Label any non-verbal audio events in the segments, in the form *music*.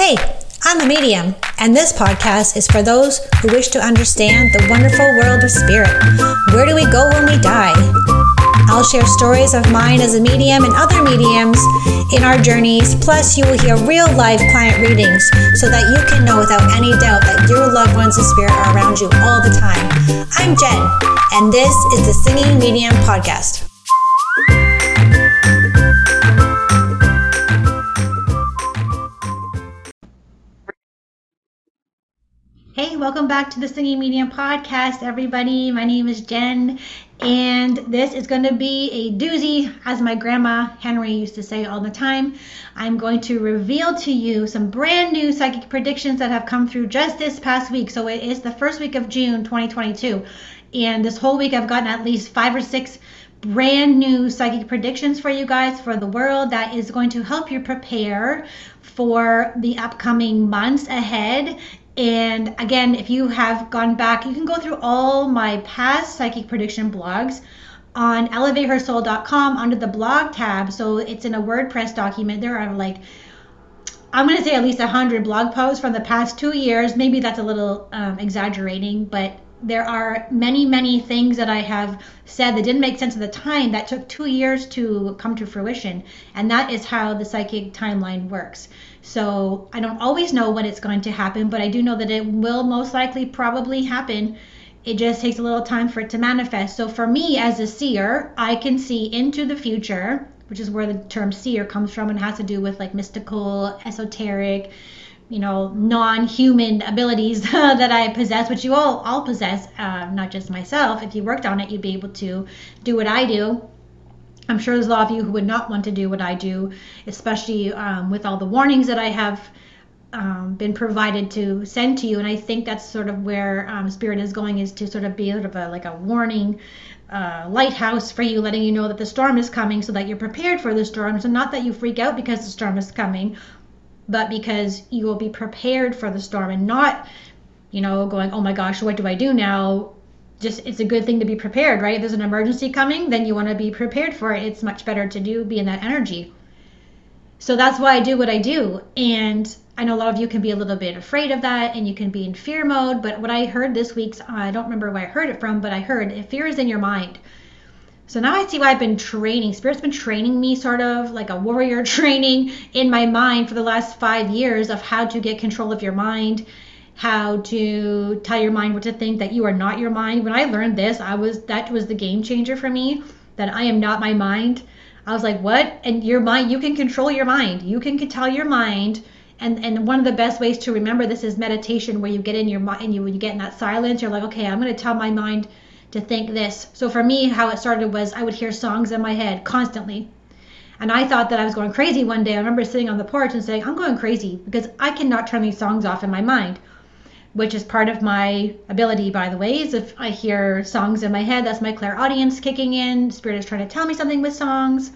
Hey, I'm a medium, and this podcast is for those who wish to understand the wonderful world of spirit. Where do we go when we die? I'll share stories of mine as a medium and other mediums in our journeys. Plus, you will hear real life client readings so that you can know without any doubt that your loved ones in spirit are around you all the time. I'm Jen, and this is the Singing Medium Podcast. Welcome back to the Singing Medium Podcast, everybody. My name is Jen, and this is going to be a doozy, as my grandma Henry used to say all the time. I'm going to reveal to you some brand new psychic predictions that have come through just this past week. So it is the first week of June 2022, and this whole week I've gotten at least five or six brand new psychic predictions for you guys for the world that is going to help you prepare for the upcoming months ahead and again, if you have gone back, you can go through all my past psychic prediction blogs on elevatehersoul.com under the blog tab. So it's in a WordPress document. There are like, I'm going to say at least 100 blog posts from the past two years. Maybe that's a little um, exaggerating, but there are many, many things that I have said that didn't make sense at the time that took two years to come to fruition. And that is how the psychic timeline works. So I don't always know when it's going to happen, but I do know that it will most likely probably happen. It just takes a little time for it to manifest. So for me as a seer, I can see into the future, which is where the term seer comes from and has to do with like mystical, esoteric, you know, non-human abilities *laughs* that I possess, which you all all possess, uh, not just myself. If you worked on it, you'd be able to do what I do. I'm sure there's a lot of you who would not want to do what I do, especially um, with all the warnings that I have um, been provided to send to you. And I think that's sort of where um, Spirit is going, is to sort of be sort of a, like a warning uh, lighthouse for you, letting you know that the storm is coming, so that you're prepared for the storm. So not that you freak out because the storm is coming, but because you will be prepared for the storm and not, you know, going, oh my gosh, what do I do now? Just it's a good thing to be prepared, right? If there's an emergency coming, then you want to be prepared for it. It's much better to do be in that energy. So that's why I do what I do. And I know a lot of you can be a little bit afraid of that and you can be in fear mode. But what I heard this week's, I don't remember where I heard it from, but I heard if fear is in your mind. So now I see why I've been training. Spirit's been training me sort of like a warrior *laughs* training in my mind for the last five years of how to get control of your mind, how to tell your mind what to think, that you are not your mind. When I learned this, I was that was the game changer for me, that I am not my mind. I was like, what? And your mind, you can control your mind. You can tell your mind. And, and one of the best ways to remember this is meditation, where you get in your mind and you, when you get in that silence. You're like, okay, I'm going to tell my mind to think this. So for me, how it started was I would hear songs in my head constantly. And I thought that I was going crazy one day. I remember sitting on the porch and saying, I'm going crazy because I cannot turn these songs off in my mind, which is part of my ability, by the way. Is if I hear songs in my head, that's my clairaudience kicking in. Spirit is trying to tell me something with songs.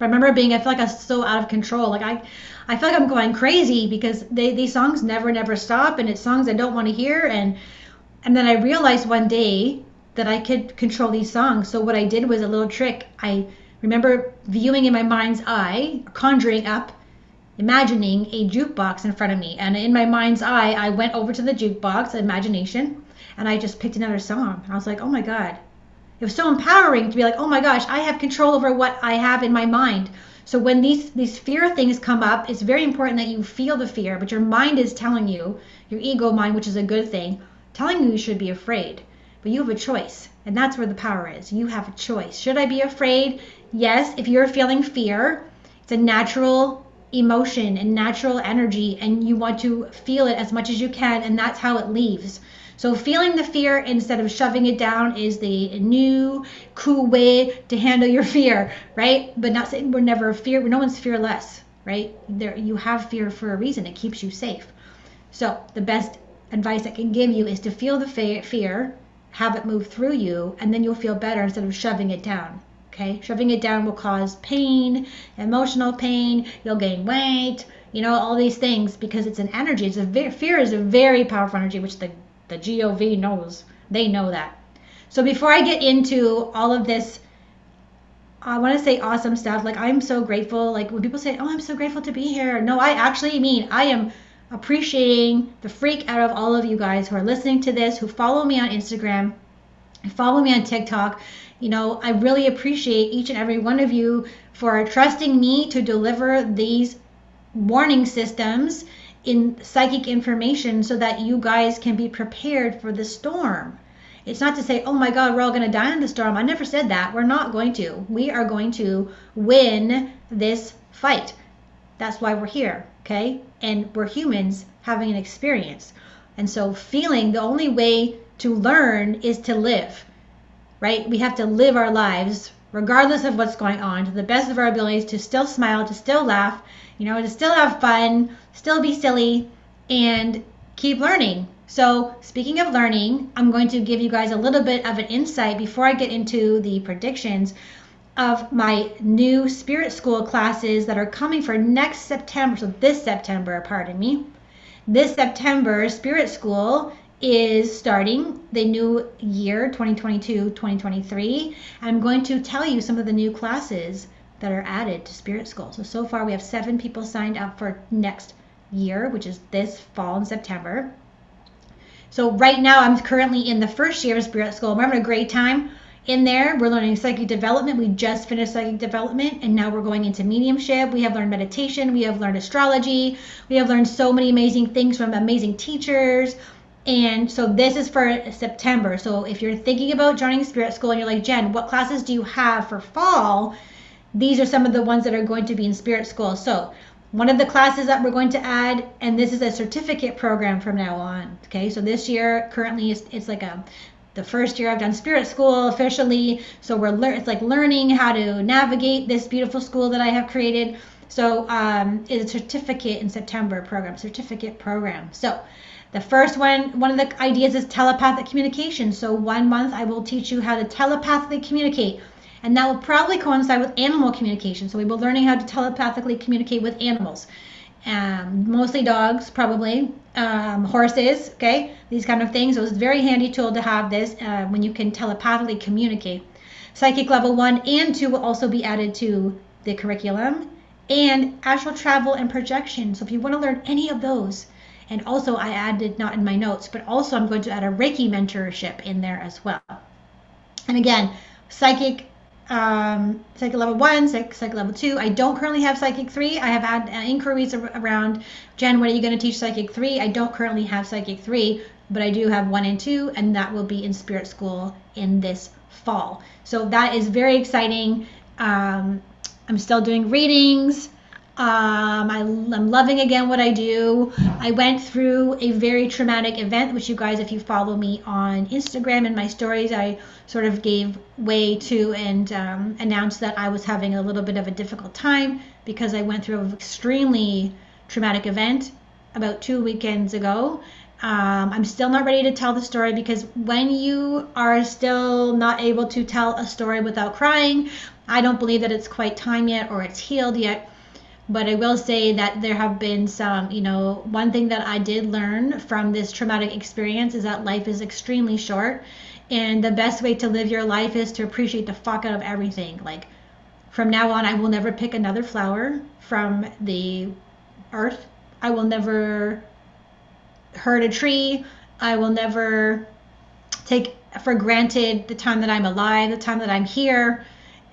I remember being, I feel like I was so out of control. Like I, I feel like I'm going crazy because they, these songs never, never stop. And it's songs I don't want to hear. And and then I realized one day that I could control these songs. So what I did was a little trick. I remember viewing in my mind's eye, conjuring up, imagining a jukebox in front of me. And in my mind's eye, I went over to the jukebox, imagination, and I just picked another song. I was like, oh my God. It was so empowering to be like, oh my gosh, I have control over what I have in my mind. So when these these fear things come up, it's very important that you feel the fear, but your mind is telling you, your ego mind, which is a good thing, telling you you should be afraid. But you have a choice, and that's where the power is. You have a choice. Should I be afraid? Yes, if you're feeling fear, it's a natural emotion and natural energy, and you want to feel it as much as you can, and that's how it leaves. So, feeling the fear instead of shoving it down is the new, cool way to handle your fear, right? But not saying we're never fear, no one's fearless, right? There, you have fear for a reason, it keeps you safe. So, the best advice I can give you is to feel the fear, have it move through you, and then you'll feel better instead of shoving it down. Okay, shoving it down will cause pain, emotional pain. You'll gain weight, you know, all these things because it's an energy. It's a very, fear is a very powerful energy, which the the GOV knows. They know that. So before I get into all of this I want to say awesome stuff. Like I'm so grateful. Like when people say, "Oh, I'm so grateful to be here," no, I actually mean I am appreciating the freak out of all of you guys who are listening to this, who follow me on Instagram, follow me on TikTok. You know, I really appreciate each and every one of you for trusting me to deliver these warning systems in psychic information so that you guys can be prepared for the storm. It's not to say, oh my God, we're all going to die in the storm. I never said that. We're not going to. We are going to win this fight. That's why we're here, okay? And we're humans having an experience. And so, feeling the only way to learn is to live, right? We have to live our lives regardless of what's going on to the best of our abilities to still smile, to still laugh, you know, to still have fun, still be silly, and keep learning. So, speaking of learning, I'm going to give you guys a little bit of an insight before I get into the predictions of my new spirit school classes that are coming for next September. So, this September, pardon me. This September, Spirit School is starting the new year 2022 2023 i'm going to tell you some of the new classes that are added to spirit school. So so far we have seven people signed up for next year which is this fall in september. So right now i'm currently in the first year of spirit school. I'm having a great time in there. We're learning psychic development. We just finished psychic development and now we're going into mediumship. We have learned meditation. We have learned astrology. We have learned so many amazing things from amazing teachers and so this is for September. So if you're thinking about joining Spirit School and you're like, Jen, what classes do you have for fall? These are some of the ones that are going to be in Spirit School. So one of the classes that we're going to add, and this is a certificate program from now on. Okay, so this year currently it's, it's like a the first year I've done Spirit School officially. So we're lear- it's like learning how to navigate this beautiful school that I have created. So um, it's a certificate in September program, certificate program. So the first one, one of the ideas is telepathic communication. So one month I will teach you how to telepathically communicate. And that will probably coincide with animal communication. So we will be learning how to telepathically communicate with animals. Um, mostly dogs, probably um, horses. Okay, these kind of things. So it's a very handy tool to have this uh, when you can telepathically communicate. Psychic level one and two will also be added to the curriculum, and astral travel and projection. So if you want to learn any of those, and also I added, not in my notes, but also I'm going to add a Reiki mentorship in there as well. And again, psychic, um, psychic level one, psychic, psychic level two. I don't currently have psychic three. I have had uh, inquiries around, Jen, when are you going to teach psychic three? I don't currently have psychic three, but I do have one and two, and that will be in spirit school in this fall. So that is very exciting. Um, I'm still doing readings. Um, I, am loving again what I do. I went through a very traumatic event, which you guys, if you follow me on Instagram and my stories, I sort of gave way to and um, announced that I was having a little bit of a difficult time because I went through an extremely traumatic event about two weekends ago. Um, I'm still not ready to tell the story because when you are still not able to tell a story without crying, I don't believe that it's quite time yet or it's healed yet but I will say that there have been some, you know, one thing that I did learn from this traumatic experience is that life is extremely short. And the best way to live your life is to appreciate the fuck out of everything. Like, from now on, I will never pick another flower from the earth. I will never hurt a tree. I will never take for granted the time that I'm alive, the time that I'm here.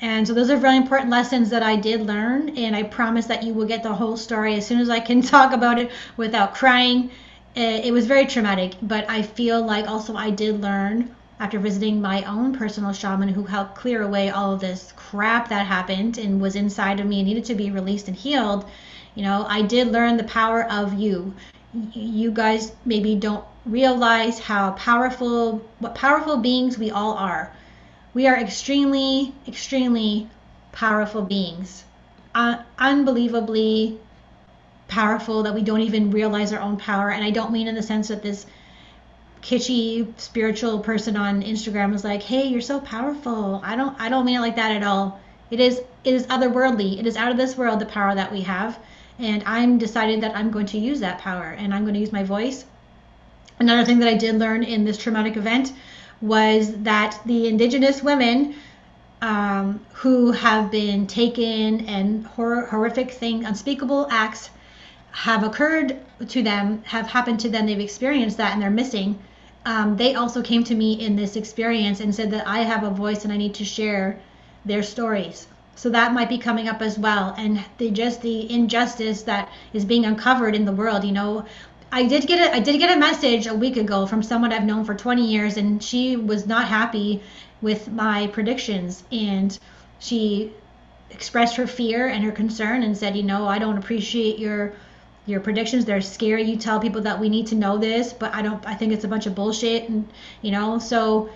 And so those are really important lessons that I did learn. And I promise that you will get the whole story as soon as I can *laughs* talk about it without crying. It was very traumatic, but I feel like also I did learn after visiting my own personal shaman who helped clear away all of this crap that happened and was inside of me and needed to be released and healed. You know, I did learn the power of you. You guys maybe don't realize how powerful, what powerful beings we all are we are extremely, extremely powerful beings. Uh, unbelievably powerful that we don't even realize our own power. And I don't mean in the sense that this kitschy spiritual person on Instagram is like, "Hey, you're so powerful." I don't I don't mean it like that at all. It is it is otherworldly. It is out of this world the power that we have. And I'm decided that I'm going to use that power and I'm going to use my voice. Another thing that I did learn in this traumatic event was that the indigenous women um, who have been taken and hor- horrific things, unspeakable acts have occurred to them, have happened to them, they've experienced that and they're missing. Um, they also came to me in this experience and said that I have a voice and I need to share their stories. So that might be coming up as well. And the just the injustice that is being uncovered in the world, you know, I did get a I did get a message a week ago from someone I've known for 20 years, and she was not happy with my predictions, and she expressed her fear and her concern and said, you know, I don't appreciate your your predictions. They're scary. You tell people that we need to know this, but I don't. I think it's a bunch of bullshit, and you know, so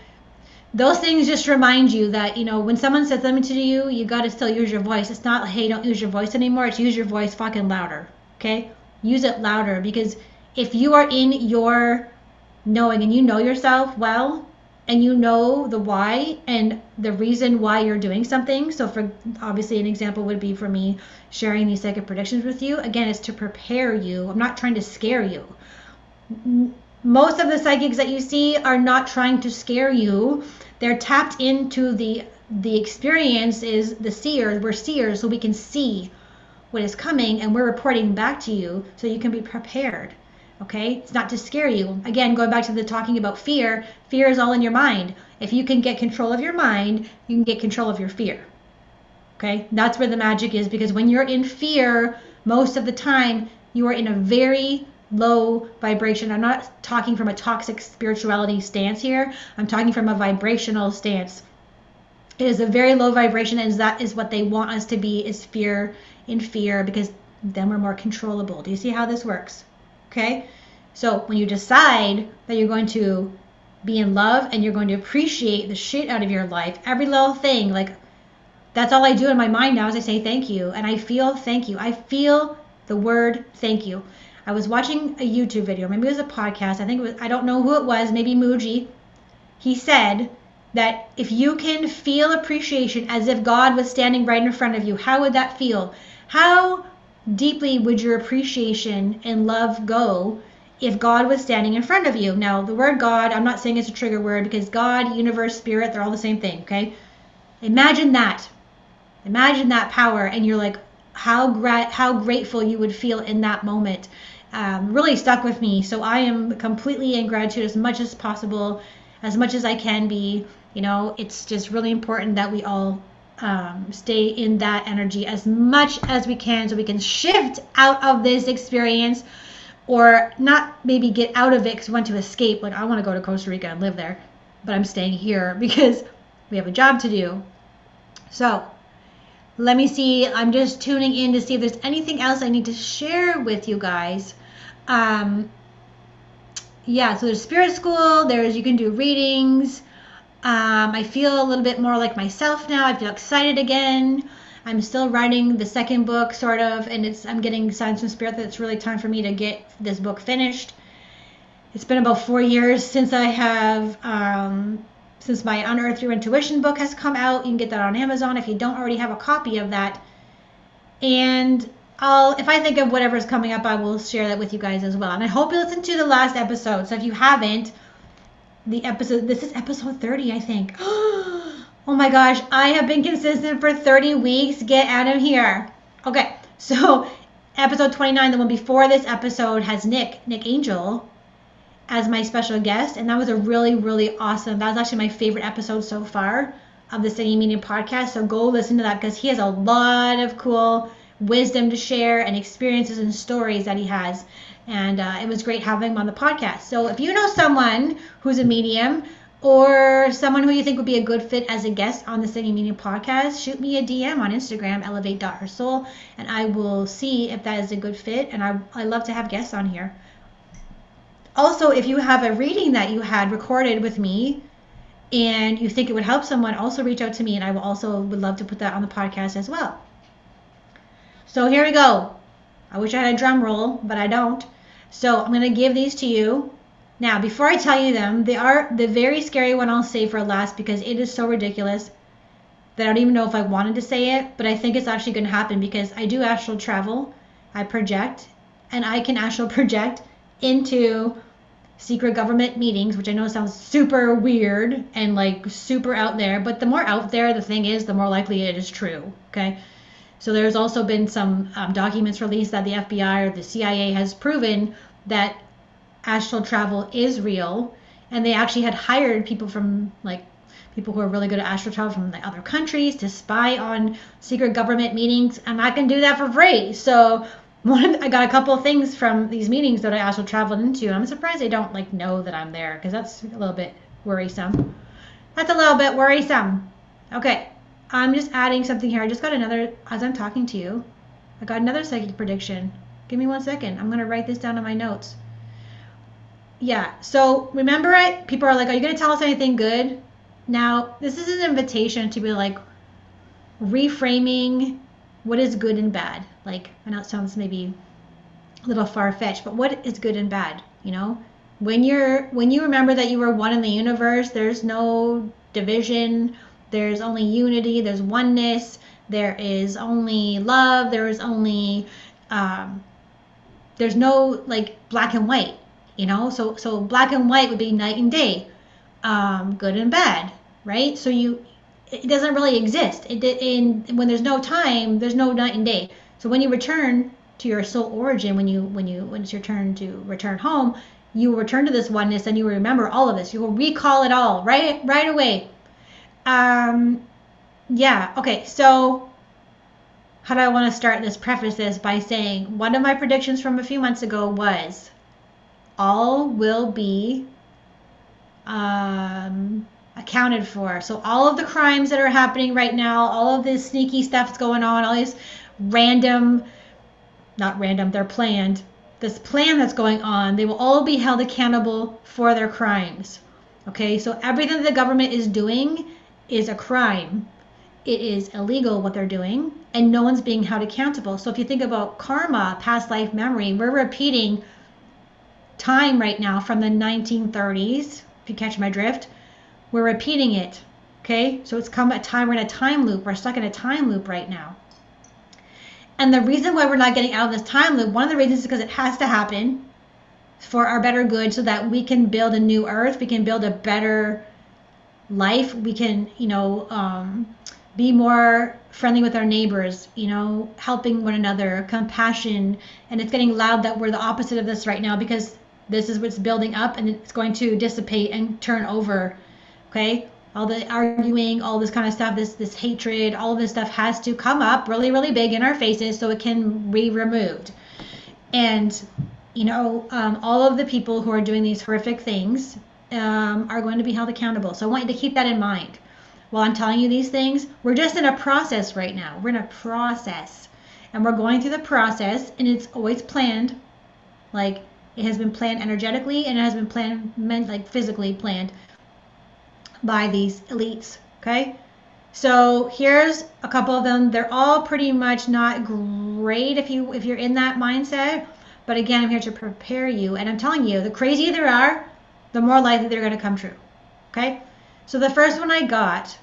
those things just remind you that you know when someone says something to you, you got to still use your voice. It's not hey, don't use your voice anymore. It's use your voice fucking louder. Okay, use it louder because if you are in your knowing and you know yourself well and you know the why and the reason why you're doing something. So for obviously an example would be for me sharing these psychic predictions with you. Again it's to prepare you. I'm not trying to scare you. Most of the psychics that you see are not trying to scare you. They're tapped into the the experience is the seers we're seers so we can see what is coming and we're reporting back to you so you can be prepared Okay? It's not to scare you. Again, going back to the talking about fear, fear is all in your mind. If you can get control of your mind, you can get control of your fear. Okay? That's where the magic is because when you're in fear, most of the time, you are in a very low vibration. I'm not talking from a toxic spirituality stance here. I'm talking from a vibrational stance. It is a very low vibration, and that is what they want us to be is fear in fear because then we're more controllable. Do you see how this works? Okay? So when you decide that you're going to be in love and you're going to appreciate the shit out of your life, every little thing, like that's all I do in my mind now is I say thank you. And I feel thank you. I feel the word thank you. I was watching a YouTube video, maybe it was a podcast. I think it was, I don't know who it was, maybe Mooji. He said that if you can feel appreciation as if God was standing right in front of you, how would that feel? How deeply would your appreciation and love go if God was standing in front of you? Now, the word God, I'm not saying it's a trigger word because God, universe, spirit, they're all the same thing, okay? Imagine that. Imagine that power, and you're like, how gra- how grateful you would feel in that moment. Um, really stuck with me. So I am completely in gratitude as much as possible, as much as I can be. You know, it's just really important that we all um, stay in that energy as much as we can so we can shift out of this experience or not maybe get out of it because we want to escape. Like, I want to go to Costa Rica and live there, but I'm staying here *laughs* because we have a job to do. So, let me see. I'm just tuning in to see if there's anything else I need to share with you guys. Um, yeah, so there's spirit school, there's you can do readings. Um, I feel a little bit more like myself now. I feel excited again. I'm still writing the second book, sort of, and it's I'm getting signs from spirit that it's really time for me to get this book finished. It's been about four years since I have um, since my Unearth Your Intuition book has come out. You can get that on Amazon if you don't already have a copy of that. And I'll if I think of whatever's coming up, I will share that with you guys as well. And I hope you listened to the last episode. So if you haven't, the episode. This is episode 30, I think. *gasps* Oh my gosh, I have been consistent for 30 weeks. Get out of here. Okay, so episode 29, the one before this episode, has Nick, Nick Angel, as my special guest. And that was a really, really awesome. That was actually my favorite episode so far of the Singing Medium podcast. So go listen to that because he has a lot of cool wisdom to share and experiences and stories that he has and uh, it was great having him on the podcast. So if you know someone who's a medium or someone who you think would be a good fit as a guest on the Singing Medium podcast, shoot me a DM on Instagram, elevate.hersoul, and I will see if that is a good fit. And I, I love to have guests on here. Also, if you have a reading that you had recorded with me and you think it would help someone, also reach out to me and I will also would love to put that on the podcast as well. So here we go. I wish I had a drum roll, but I don't. So I'm going to give these to you. Now, before I tell you them, they are the very scary one I'll say for last because it is so ridiculous that I don't even know if I wanted to say it, but I think it's actually going to happen because I do astral travel. I project, and I can astral *laughs* project into secret government meetings, which I know sounds super weird and like super out there, but the more out there the thing is, the more likely it is true. Okay. So there's also been some um, documents released that the FBI or the CIA has proven that astral travel is real, and they actually had hired people from like people who are really good at astral travel from the other countries to spy on secret government meetings. And I'm not gonna do that for free. So one, I got a couple of things from these meetings that I astral traveled into. And I'm surprised they don't like know that I'm there because that's a little bit worrisome. That's a little bit worrisome. Okay, I'm just adding something here. I just got another, as I'm talking to you, I got another psychic prediction. Give me one second. I'm going to write this down in my notes. Yeah, so remember, it. people are like, Are you going to tell us anything good? Now, this is an invitation to be like reframing what is good and bad. Like, I know it sounds maybe a little far fetched, but what is good and bad? You know, when you're when you remember that you were one in the universe, there's no division, there's only unity, there's oneness, there is only love, there is only um, there's no like black and white, you know. So so black and white would be night and day, um, good and bad, right? So you it doesn't really exist. It in when there's no time, there's no night and day. So when you return to your soul origin, when you when you when it's your turn to return home, you will return to this oneness and you remember all of this. You will recall it all right right away. Um, yeah, okay, so how do I want to start this? Preface this by saying one of my predictions from a few months ago was all will be um, accounted for. So all of the crimes that are happening right now, all of this sneaky stuff that's going on, all these random, not random, they're planned. This plan that's going on, they will all be held accountable for their crimes. Okay, so everything the government is doing is a crime. It is illegal what they're doing, and no one's being held accountable. So if you think about karma, past life memory, we're repeating time right now from the 1930s, if you catch my drift. We're repeating it. Okay? So it's come a time, we're in a time loop. We're stuck in a time loop right now. And the reason why we're not getting out of this time loop, one of the reasons is because it has to happen for our better good so that we can build a new earth, we can build a better life we can you know um, be more friendly with our neighbors you know helping one another compassion. And it's getting loud that we're the opposite of this right now because this is what's building up and it's going to dissipate and turn over okay? All the arguing all this kind of stuff this this hatred all this stuff has to come up really really big in our faces so it can be removed. And you know um, all of the people who are doing these horrific things um, are going to be held accountable. So I want you to keep that in mind. While I'm telling you these things, we're just in a process right now. We're in a process. And we're going through the process, and it's always planned. Like it has been planned energetically, and it has been planned, meant like physically planned by these elites. Okay. So here's a couple of them. They're all pretty much not great if you if you're in that mindset. But again, I'm here to prepare you, and I'm telling you, the crazier there are, the more likely they're going to come true. Okay? So the first one I got,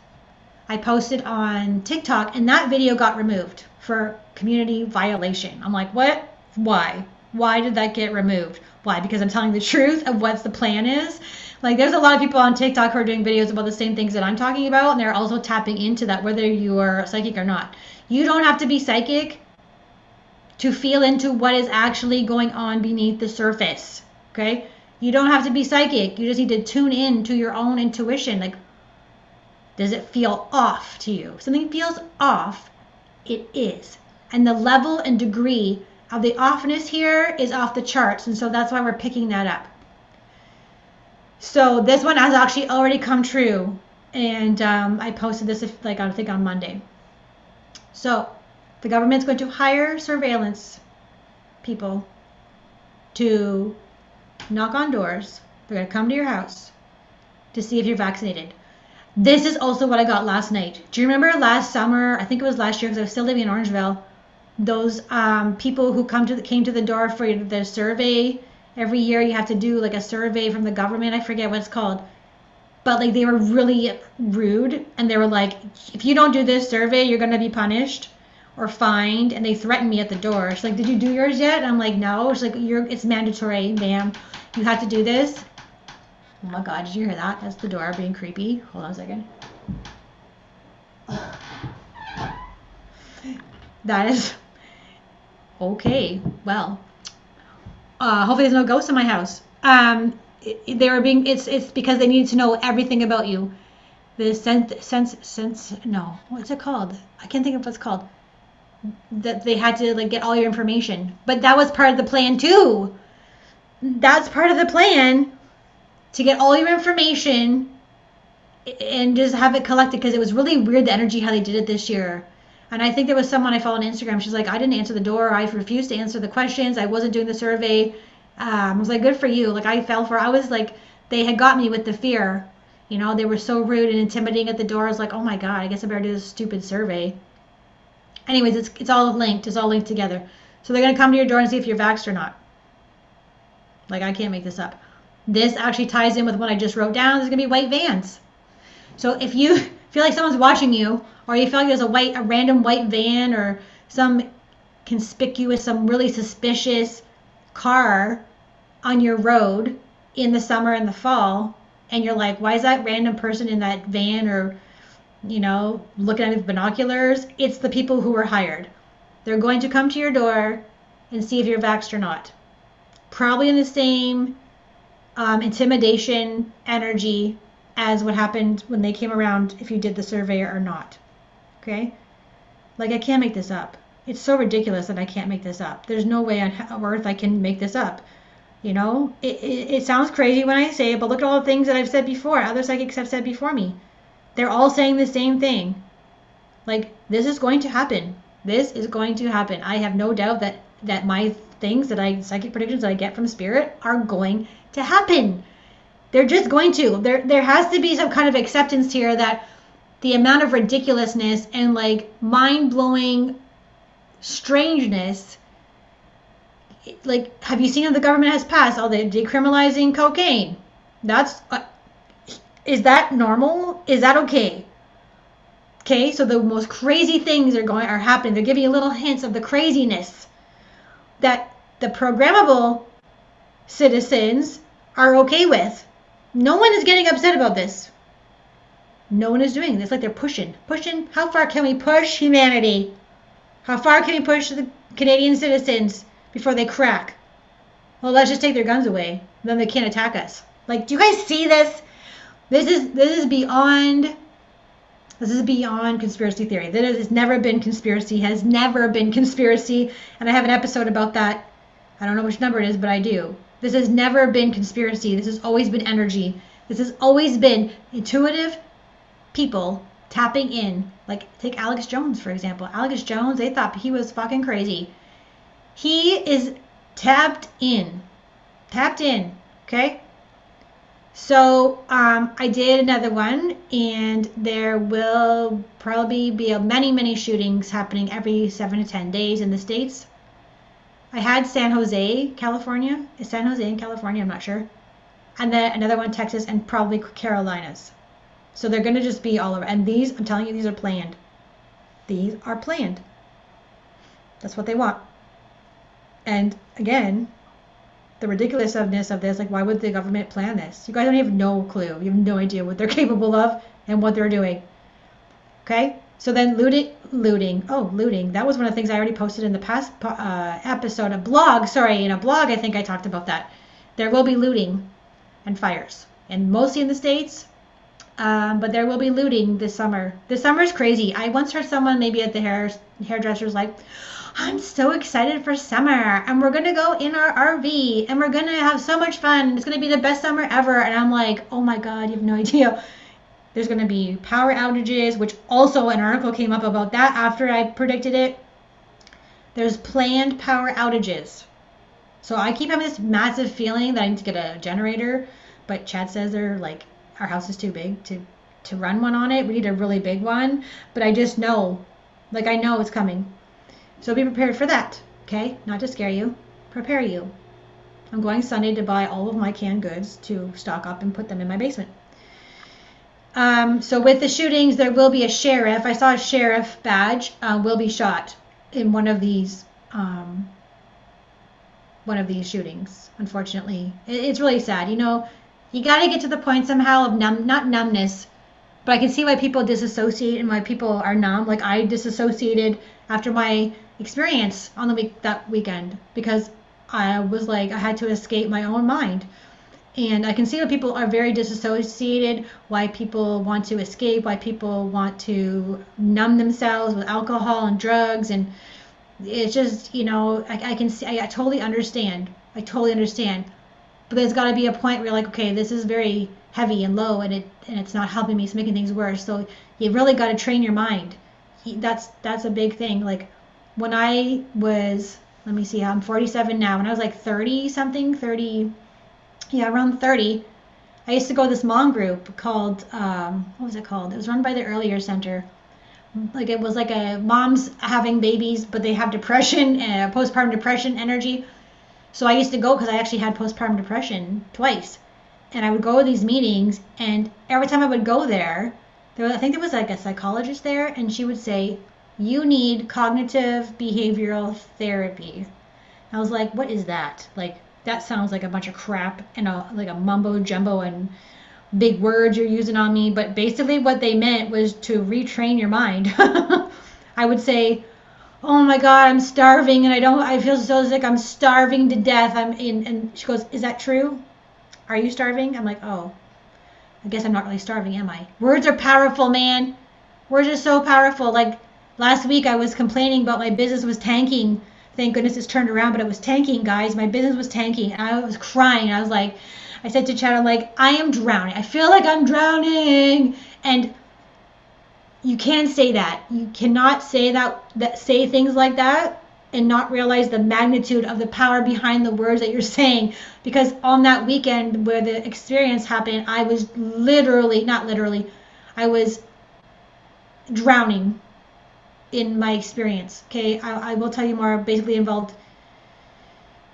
I posted on TikTok, and that video got removed for community violation. I'm like, what? Why? Why did that get removed? Why? Because I'm telling the truth of what the plan is. Like, there's a lot of people on TikTok who are doing videos about the same things that I'm talking about, and they're also tapping into that, whether you are psychic or not. You don't have to be psychic to feel into what is actually going on beneath the surface. Okay? You don't have to be psychic. You just need to tune in to your own intuition. Like, does it feel off to you? If something feels off, it is. And the level and degree of the offness here is off the charts. And so that's why we're picking that up. So this one has actually already come true. And um, I posted this, like, I think on Monday. So the government's going to hire surveillance people to knock on doors. They're going to come to your house to see if you're vaccinated. This is also what I got last night. Do you remember last summer? I think it was last year because I was still living in Orangeville. Those um, people who come to the, came to the door for the survey every year. You have to do like a survey from the government. I forget what it's called, but like they were really rude and they were like, if you don't do this survey, you're gonna be punished or fined. And they threatened me at the door. She's like, did you do yours yet? And I'm like, no. She's like, you're it's mandatory, ma'am you have to do this. Oh my God, did you hear that? That's the door being creepy. Hold on a second. That is *laughs* okay. Well, uh, hopefully there's no ghosts in my house. Um, they were being. It's it's because they needed to know everything about you. The sense sense sense. No, what's it called? I can't think of what's called. That they had to like get all your information, but that was part of the plan too. That's part of the plan to get all your information and just have it collected because it was really weird the energy how they did it this year and I think there was someone I followed on Instagram. She's like, I didn't answer the door. I refused to answer the questions. I wasn't doing the survey. Um, I was like, good for you. Like I fell for. I was like, they had got me with the fear. You know, they were so rude and intimidating at the door. I was like, oh my god, I guess I better do this stupid survey. Anyways, it's it's all linked. It's all linked together. So they're gonna come to your door and see if you're vaxxed or not. Like I can't make this up. This actually ties in with what I just wrote down. There's gonna be white vans. So if you *laughs* feel like someone's watching you or you feel like there's a white a random white van or some conspicuous some really suspicious car on your road in the summer and the fall and you're like why is that random person in that van or you know looking at with binoculars it's the people who were hired they're going to come to your door and see if you're vaxxed or not probably in the same um, intimidation energy as what happened when they came around if you did the survey or not. Okay? Like, I can't make this up. It's so ridiculous that I can't make this up. There's no way on earth I can make this up. You know, it, it, it sounds crazy when I say it, but look at all the things that I've said before. Other psychics have said before me. They're all saying the same thing. Like, this is going to happen. This is going to happen. I have no doubt that that my things that I psychic predictions that I get from spirit are going to happen. They're just going to. There there has to be some kind of acceptance here that the amount of ridiculousness and like mind-blowing strangeness like have you seen that the government has passed all the decriminalizing cocaine that's uh, is that normal is that okay okay so the most crazy things are going are happening they're giving you little hints of the craziness that the programmable citizens are okay with no one is getting upset about this. No one is doing this. Like they're pushing, pushing. How far can we push humanity? How far can we push the Canadian citizens before they crack? Well, let's just take their guns away. Then they can't attack us. Like, do you guys see this? This is this is beyond. This is beyond conspiracy theory. That has never been conspiracy. Has never been conspiracy. And I have an episode about that. I don't know which number it is, but I do. This has never been conspiracy. This has always been energy. This has always been intuitive people tapping in. Like, take Alex Jones, for example. Alex Jones, they thought he was fucking crazy. He is tapped in. Tapped in. Okay? So um, I did another one, and there will probably be many, many shootings happening every seven to ten days in the states. I had San Jose, California. Is San Jose in California? I'm not sure. And then another one, Texas, and probably Carolinas. So they're going to just be all over. And these, I'm telling you, these are planned. These are planned. That's what they want. And again, the ridiculousness of this, like, why would the government plan this? You guys don't have no clue. You have no idea what they're *laughs* capable of and what they're doing. Okay? So then looting, looting. Oh, looting. That was one of the things I already posted in the past uh, episode of blog. Sorry, in a blog, I think I talked about that. There will be looting and fires, and mostly in the states. Um, but there will be looting this summer. This summer is crazy. I once heard someone maybe at the hair hairdresser's like, I'm so excited for summer and we're gonna go in our RV and we're gonna have so much fun. It's gonna be the best summer ever. And I'm like, oh my god, you have no idea. There's to be power outages, which also an article came up about that after I predicted it. There's planned power outages. So I keep having this massive feeling that I need to get a generator, but Chad says they're like our house is too big to to run one on it. We need a really big one, but I just know, like I know it's coming. So be prepared for that, okay? Not to scare you, prepare you. I'm going Sunday to buy all of my canned goods to stock up and put them in my basement. Um, so with the shootings, there will be a sheriff. I saw a sheriff badge uh, will be shot in one of these um, one of these shootings. Unfortunately, it's really sad. You know, you got to get to the point somehow of numb, not numbness, but I can see why people disassociate and why people are numb. Like I disassociated after my experience on the week that weekend because I was like I had to escape my own mind. And I can see why people are very disassociated, why people want to escape, why people want to numb themselves with alcohol and drugs. And it's just, you know, I, I can see, I, I totally understand. I totally understand. But there's got to be a point where you're like, okay, this is very heavy and low and it and it's not helping me it's making things worse. So you really got to train your mind. That's that's a big thing. Like when i was let me see i'm 47 now. When i was like 30 something 30 yeah around 30 i used to go to this mom group called um, what was it called? It was run by the earlier center. Like it was like a moms having babies but they have depression *laughs* uh, postpartum depression energy so i used to go because i actually had postpartum depression twice and I would go to these meetings, and every time I would go there, there was, I think there was like a psychologist there, and she would say, "You need cognitive behavioral therapy." I was like, "What is that?" Like that sounds like a bunch of crap and a like a mumbo jumbo and big words you're using on me. But basically, what they meant was to retrain your mind. *laughs* I would say, "Oh my God, I'm starving, and I don't. I feel so sick. I'm starving to death." I'm in, and she goes, "Is that true?" Are you starving? I'm like, oh, I guess I'm not really starving, am I? Words are powerful, man. Words are so powerful. Like last week, I was complaining about my business was tanking. Thank goodness it's turned around, but it was tanking, guys. My business was tanking. And I was crying. I was like, I said to Chad, I'm like, I am drowning. I feel like I'm drowning. And you can't say that. You cannot say that, that say things like that and not realize the magnitude of the power behind the words that you're *laughs* saying because on that weekend where the experience happened i was literally not literally i was drowning in my experience okay i, I will tell you more basically involved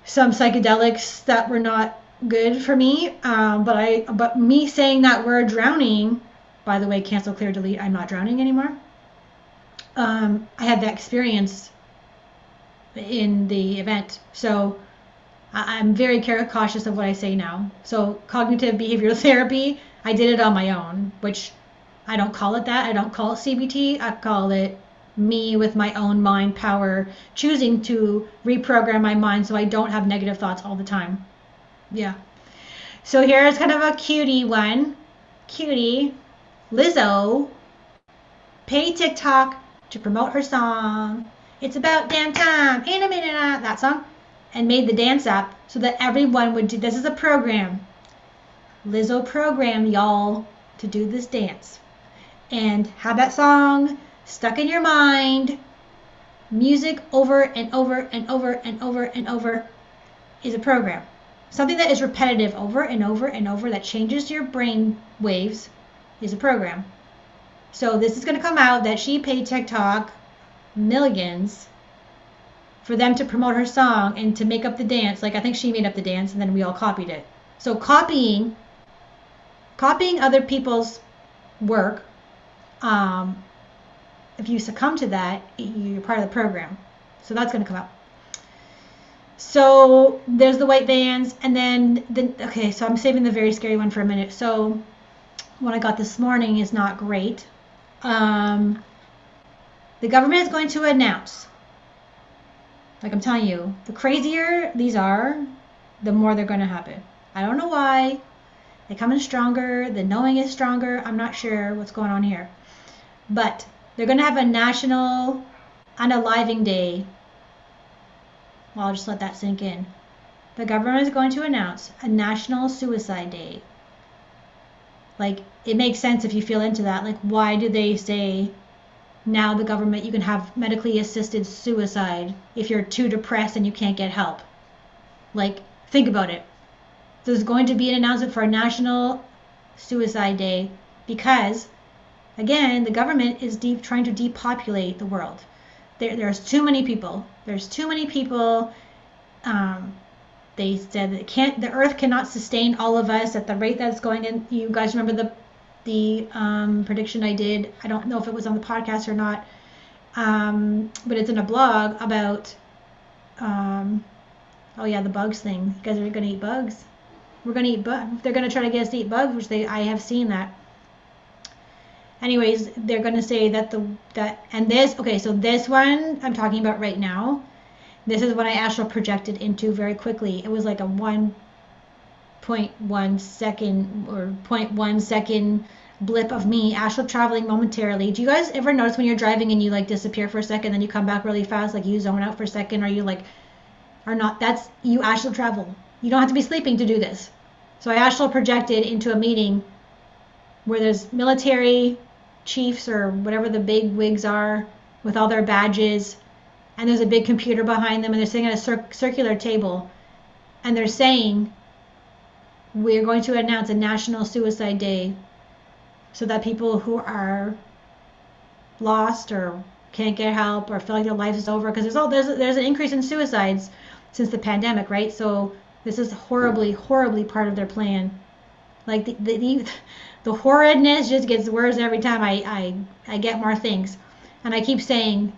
some psychedelics that were not good for me um, but i but me saying that word drowning by the way cancel clear delete i'm not drowning anymore um, i had that experience in the event. So I'm very cautious of what I say now. So cognitive behavioral *laughs* therapy, I did it on my own, which I don't call it that. I don't call it CBT. I call it me with my own mind power, choosing to reprogram my mind so I don't have negative thoughts all the time. Yeah. So here's kind of a cutie one. Cutie. Lizzo pay TikTok to promote her song. It's about damn time. In a minute, uh, that song, and made the dance up so that everyone would do. This is a program. Lizzo program y'all to do this dance, and have that song stuck in your mind. Music over and over and over and over and over is a program. Something that is repetitive over and over and over that changes your brain waves is a program. So this is going to come out that she paid TikTok millions for them to promote her song and to make up the dance. Like I think she made up the dance and then we all copied it. So copying copying other people's work, um, if you succumb to that, you're part of the program. So that's going to come out. So there's the white vans, and then the okay. So I'm saving the very scary one for a minute. So what I got this morning is not great. Um, the government is going to announce, like I'm telling you, the crazier these are, the more they're going to happen. I don't know why. They come in stronger. The knowing is stronger. I'm not sure what's going on here. But they're going to have a national unaliving day. Well, I'll just let that sink in. The government is going to announce a national suicide day. Like, it makes sense if you feel into that. Like, why do they say now the government you can have medically assisted suicide if you're too depressed and you can't get help? Like think about it. There's going to be an announcement for a national suicide day because again the government is deep trying to depopulate the world. There, there's too many people. There's too many people um, they said that can't the earth cannot sustain all of us at the rate that's going in you guys remember the the um, prediction I did. I don't know if it was on the podcast or not, um, but it's in a blog about um, Oh yeah, the bugs thing. You guys are gonna eat bugs. We're gonna eat bugs. They're gonna try to get us to eat bugs, which they I have seen that. Anyways, they're gonna say that the that and this okay, so this one I'm talking about right now. This is what I astral projected into very quickly. It was like a 1.1 second or 0.1 second blip of me astral traveling momentarily. Do you guys ever notice when you're driving and you like disappear for a second, then you come back really fast, like you zone out for a second, or you like are not? That's you astral travel. You don't have to be sleeping to do this. So I astral projected into a meeting where there's military chiefs or whatever the big wigs are with all their badges, and there's a big computer behind them, and they're sitting at a cir- circular table, and they're saying, "We're going to announce a National Suicide Day so that people who are lost or can't get help or feel like their life is over because there's all there's there's an increase in suicides since the pandemic, right? So this is horribly horribly part of their plan. Like the the, the horridness just gets worse every time I, I I get more things, and I keep saying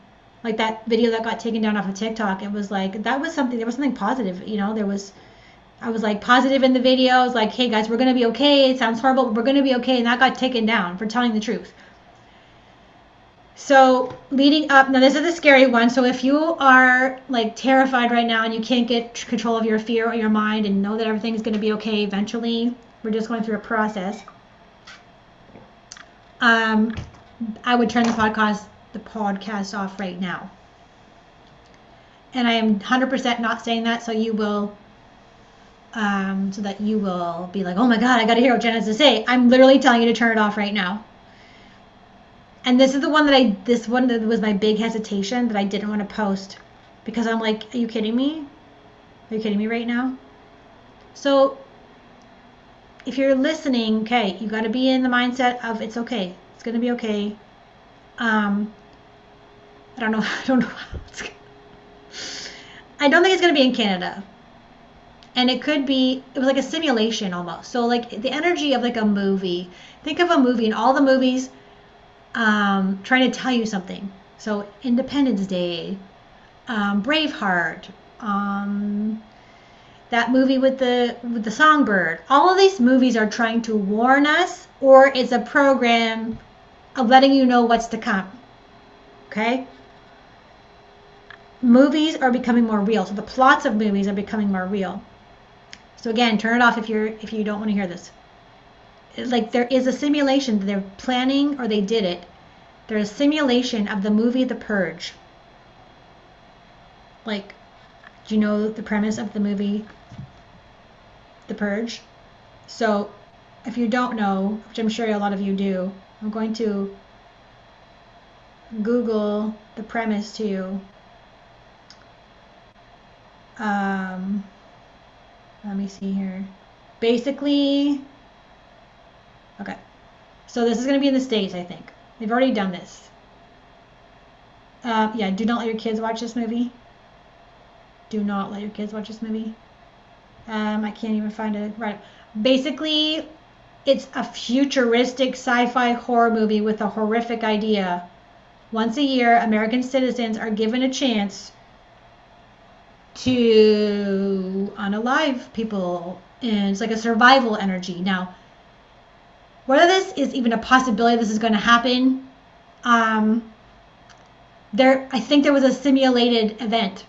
like that video that got taken down off of TikTok. It was like that was something there was something positive, you know. There was I was like positive in the video. I was like, hey guys, we're gonna be okay. It sounds horrible, but we're gonna be okay. And that got taken down for telling the truth. So leading up, now this is the scary one. So if you are like terrified right now and you can't get control of your fear or your mind and know that everything is gonna be okay eventually, we're just going through a process. Um, I would turn the podcast the podcast off right now. And I am 100% not saying that, so you will um, so that you will be like, oh my God, I got to hear what Jen has to say. I'm literally telling you to turn it off right now. And this is the one that I, this one that was my big hesitation that I didn't want to post because I'm like, are you kidding me? Are you kidding me right now? So if you're listening, okay, you got to be in the mindset of it's okay. It's going to be okay. Um, I don't know. *laughs* I don't know. I don't think it's going to be in Canada and it could be it was like a simulation almost so like the energy of like a movie think of a movie and all the movies um, trying to tell you something so independence day um, braveheart um, that movie with the with the songbird all of these movies are trying to warn us or it's a program of letting you know what's to come okay movies are becoming more real so the plots of movies are becoming more real so again, turn it off if you're if you don't want to hear this. Like there is a simulation. that They're planning or they did it. There's a simulation of the movie The Purge. Like, do you know the premise of the movie The Purge? So, if you don't know, which I'm sure a lot of you do, I'm going to Google the premise to you. Um, let me see here. Basically, okay. So this is going to be in the States, I think. They've already done this. Uh, yeah, do not let your kids watch this movie. Do not let your kids watch this movie. Um, I can't even find it. Right. Basically, it's a futuristic sci-fi horror movie with a horrific idea. Once a year, American citizens are given a chance to unalive people and it's like a survival energy. Now whether this is even a possibility this is going to happen um there i think there was a simulated event.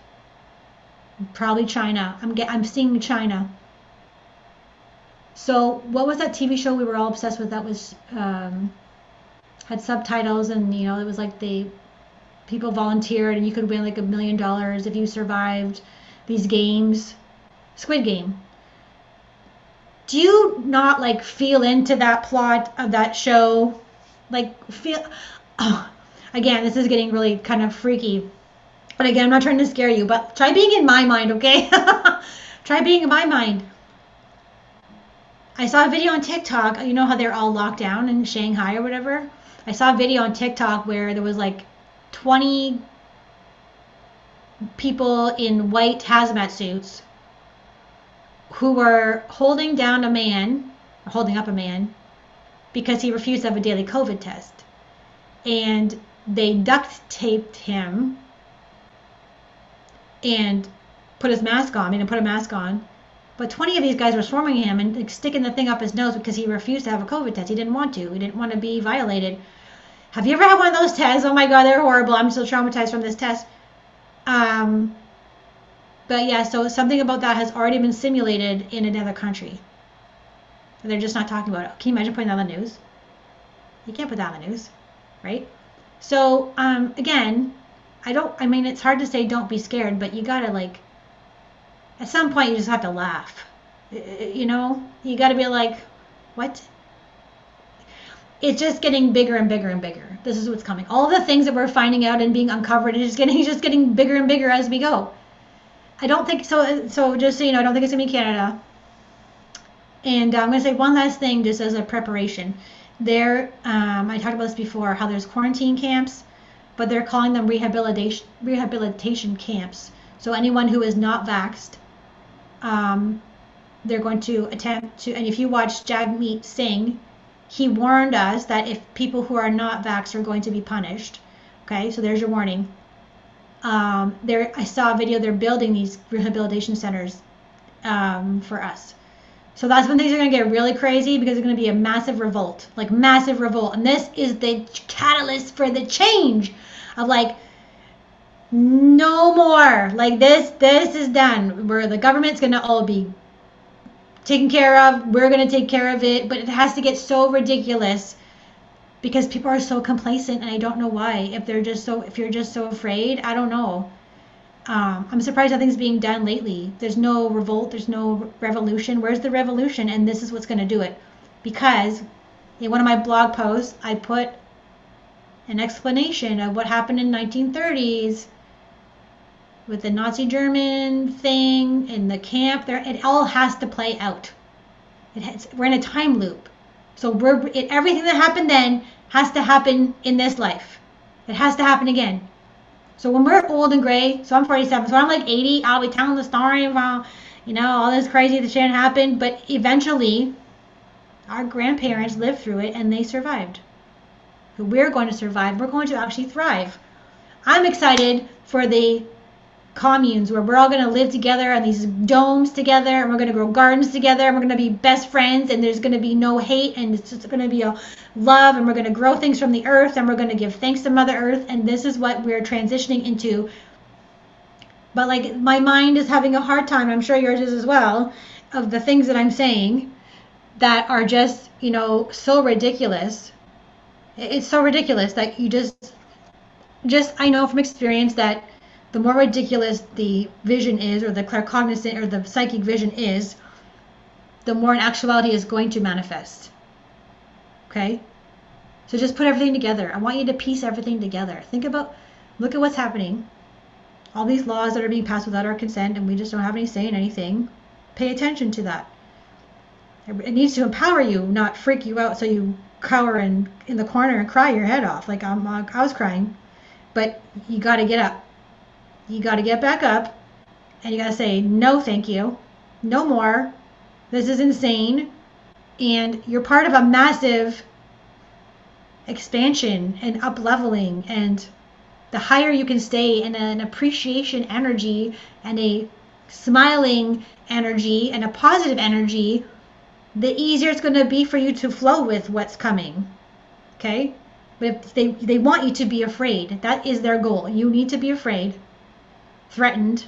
Probably china. I'm get i'm seeing china so what was that tv show we were all obsessed with that was um had subtitles and you know it was like they people volunteered and you could win like a million dollars if you survived these games. Squid Game. Do you not like feel into that plot of that show? Like feel oh, again, this is getting really kind of freaky. But again, I'm not trying to scare you, but try being in my mind, okay? *laughs* try being in my mind. I saw a video on TikTok. You know how they're all locked down in Shanghai or whatever? I saw a video on TikTok where there was like 20 people in white hazmat suits who were holding down a man, holding up a man, because he refused to have a daily COVID test. And they duct taped him and put his mask on. He didn't put a mask on. But 20 of these guys were swarming him and like, sticking the thing up his nose because he refused to have a COVID test. He didn't want to. He didn't want to be violated. Have you ever had one of those tests? Oh my God, they're horrible. I'm still traumatized from this test. Um, but yeah, so something about that has already been simulated in another country. They're just not talking about it. Can you imagine putting that on the news? You can't put that on the news, right? So um, again, I don't. I mean, it's hard to say don't be scared, but you gotta like. At some point, you just have to laugh. You know, you gotta be like, what? It's just getting bigger and bigger and bigger. This is what's coming. All the things that we're finding out and being uncovered is just getting *laughs* just getting bigger and bigger as we go. I don't think so. So just so you know, I don't think it's gonna be Canada. And I'm gonna say one last thing, just as a preparation. There, um, I talked about this before, how there's quarantine camps, but they're calling them rehabilitation rehabilitation camps. So anyone who is not vaxxed, um, they're going to attempt to. And if you watch Jagmeet Singh, he warned us that if people who are not vaxxed are going to be punished. Okay, so there's your warning. Um, there, I saw a video. They're building these rehabilitation centers um, for us. So that's when things are going to get really crazy because it's going to be a massive revolt, like massive revolt. And this is the catalyst for the change of like, no more. Like this, this is done. Where the government's going to all be taken care of. We're going to take care of it. But it has to get so ridiculous because people are so complacent and I don't know why. If they're just so, if you're just so afraid, I don't know. Um, I'm surprised nothing's being done lately. There's no revolt, there's no revolution. Where's the revolution? And this is what's going to do it. Because in one of my blog posts, I put an explanation of what happened in 1930s with the Nazi German thing in the camp. There, it all has to play out. It has, we're in a time loop. So we're it, everything that happened then has to happen in this life. It has to happen again. So when we're old and gray, so I'm 47, so I'm like 80, I'll be telling the story about, you know, all this crazy that shit happened. But eventually, our grandparents lived through it and they survived. So we're going to survive. We're going to actually thrive. I'm excited for the communes where we're all going to live together on these domes together and we're going to grow gardens together and we're going to be best friends and there's going to be no hate and it's just going to be a love and we're going to grow things from the earth and we're going to give thanks to mother earth and this is what we're transitioning into. But like my mind is having a hard time i'm sure yours is as well of the things that i'm saying that are just you know so ridiculous. It's so ridiculous that you just just i know from experience that the more ridiculous the vision is, or the claircognizant or the psychic vision is, the more in actuality is going to manifest. Okay? So just put everything together. I want you to piece everything together. Think about, look at what's happening. All these laws that are being passed without our consent, and we just don't have any say in anything. Pay attention to that. It needs to empower you, not freak you out so you cower in, in the corner and cry your head off. Like I'm, I was crying. But you got to get up you got to get back up and you got to say, no, thank you. No more. This is insane. And you're part of a massive expansion and up leveling. And the higher you can stay in an appreciation energy and a smiling energy and a positive energy, the easier it's going to be for you to flow with what's coming. Okay? But if they, they want you to be afraid, that is their goal. You need to be afraid threatened,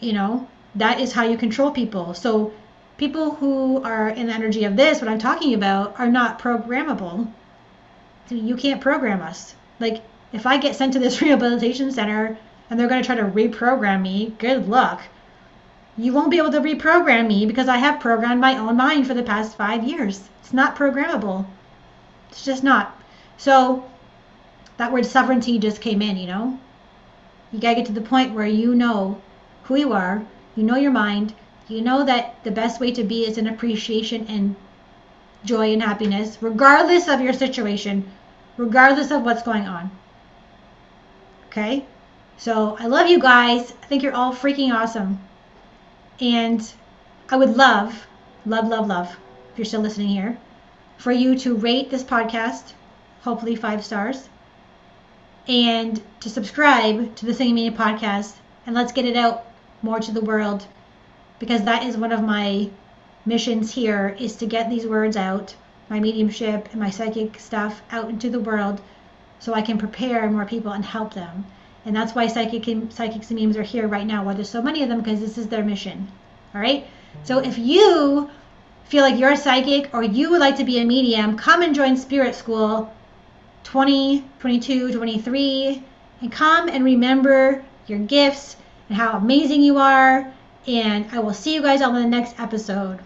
you know, that is how you control people. So people who are in the energy of this, what I'm talking about, are not programmable. You can't program us. Like if I get sent to this *laughs* rehabilitation center and they're going to try to reprogram me, good luck. You won't be able to reprogram me because I have programmed my own mind for the past five years. It's not programmable. It's just not. So that word sovereignty just came in, you know? You got to get to the point where you know who you are, you know your mind, you know that the best way to be is in appreciation and joy and happiness, regardless of your situation, regardless of what's going on. Okay? So I love you guys. I think you're all freaking awesome. And I would love, love, love, love, if you're still listening here, for you to rate this podcast, hopefully five stars and to subscribe to the Singing Media podcast. And let's get it out more to the world because that is one of my missions here is to get these words out, my mediumship and my psychic stuff out into the world so I can prepare more people and help them. And that's why psychic psychics and mediums are here right now. Why there's so many of them because this is their mission. All right. So if you feel like you're a psychic or you would like to be a medium, come and join Spirit School 20, 22, 23, and come and remember your gifts and how amazing you are. And I will see you guys on the next episode.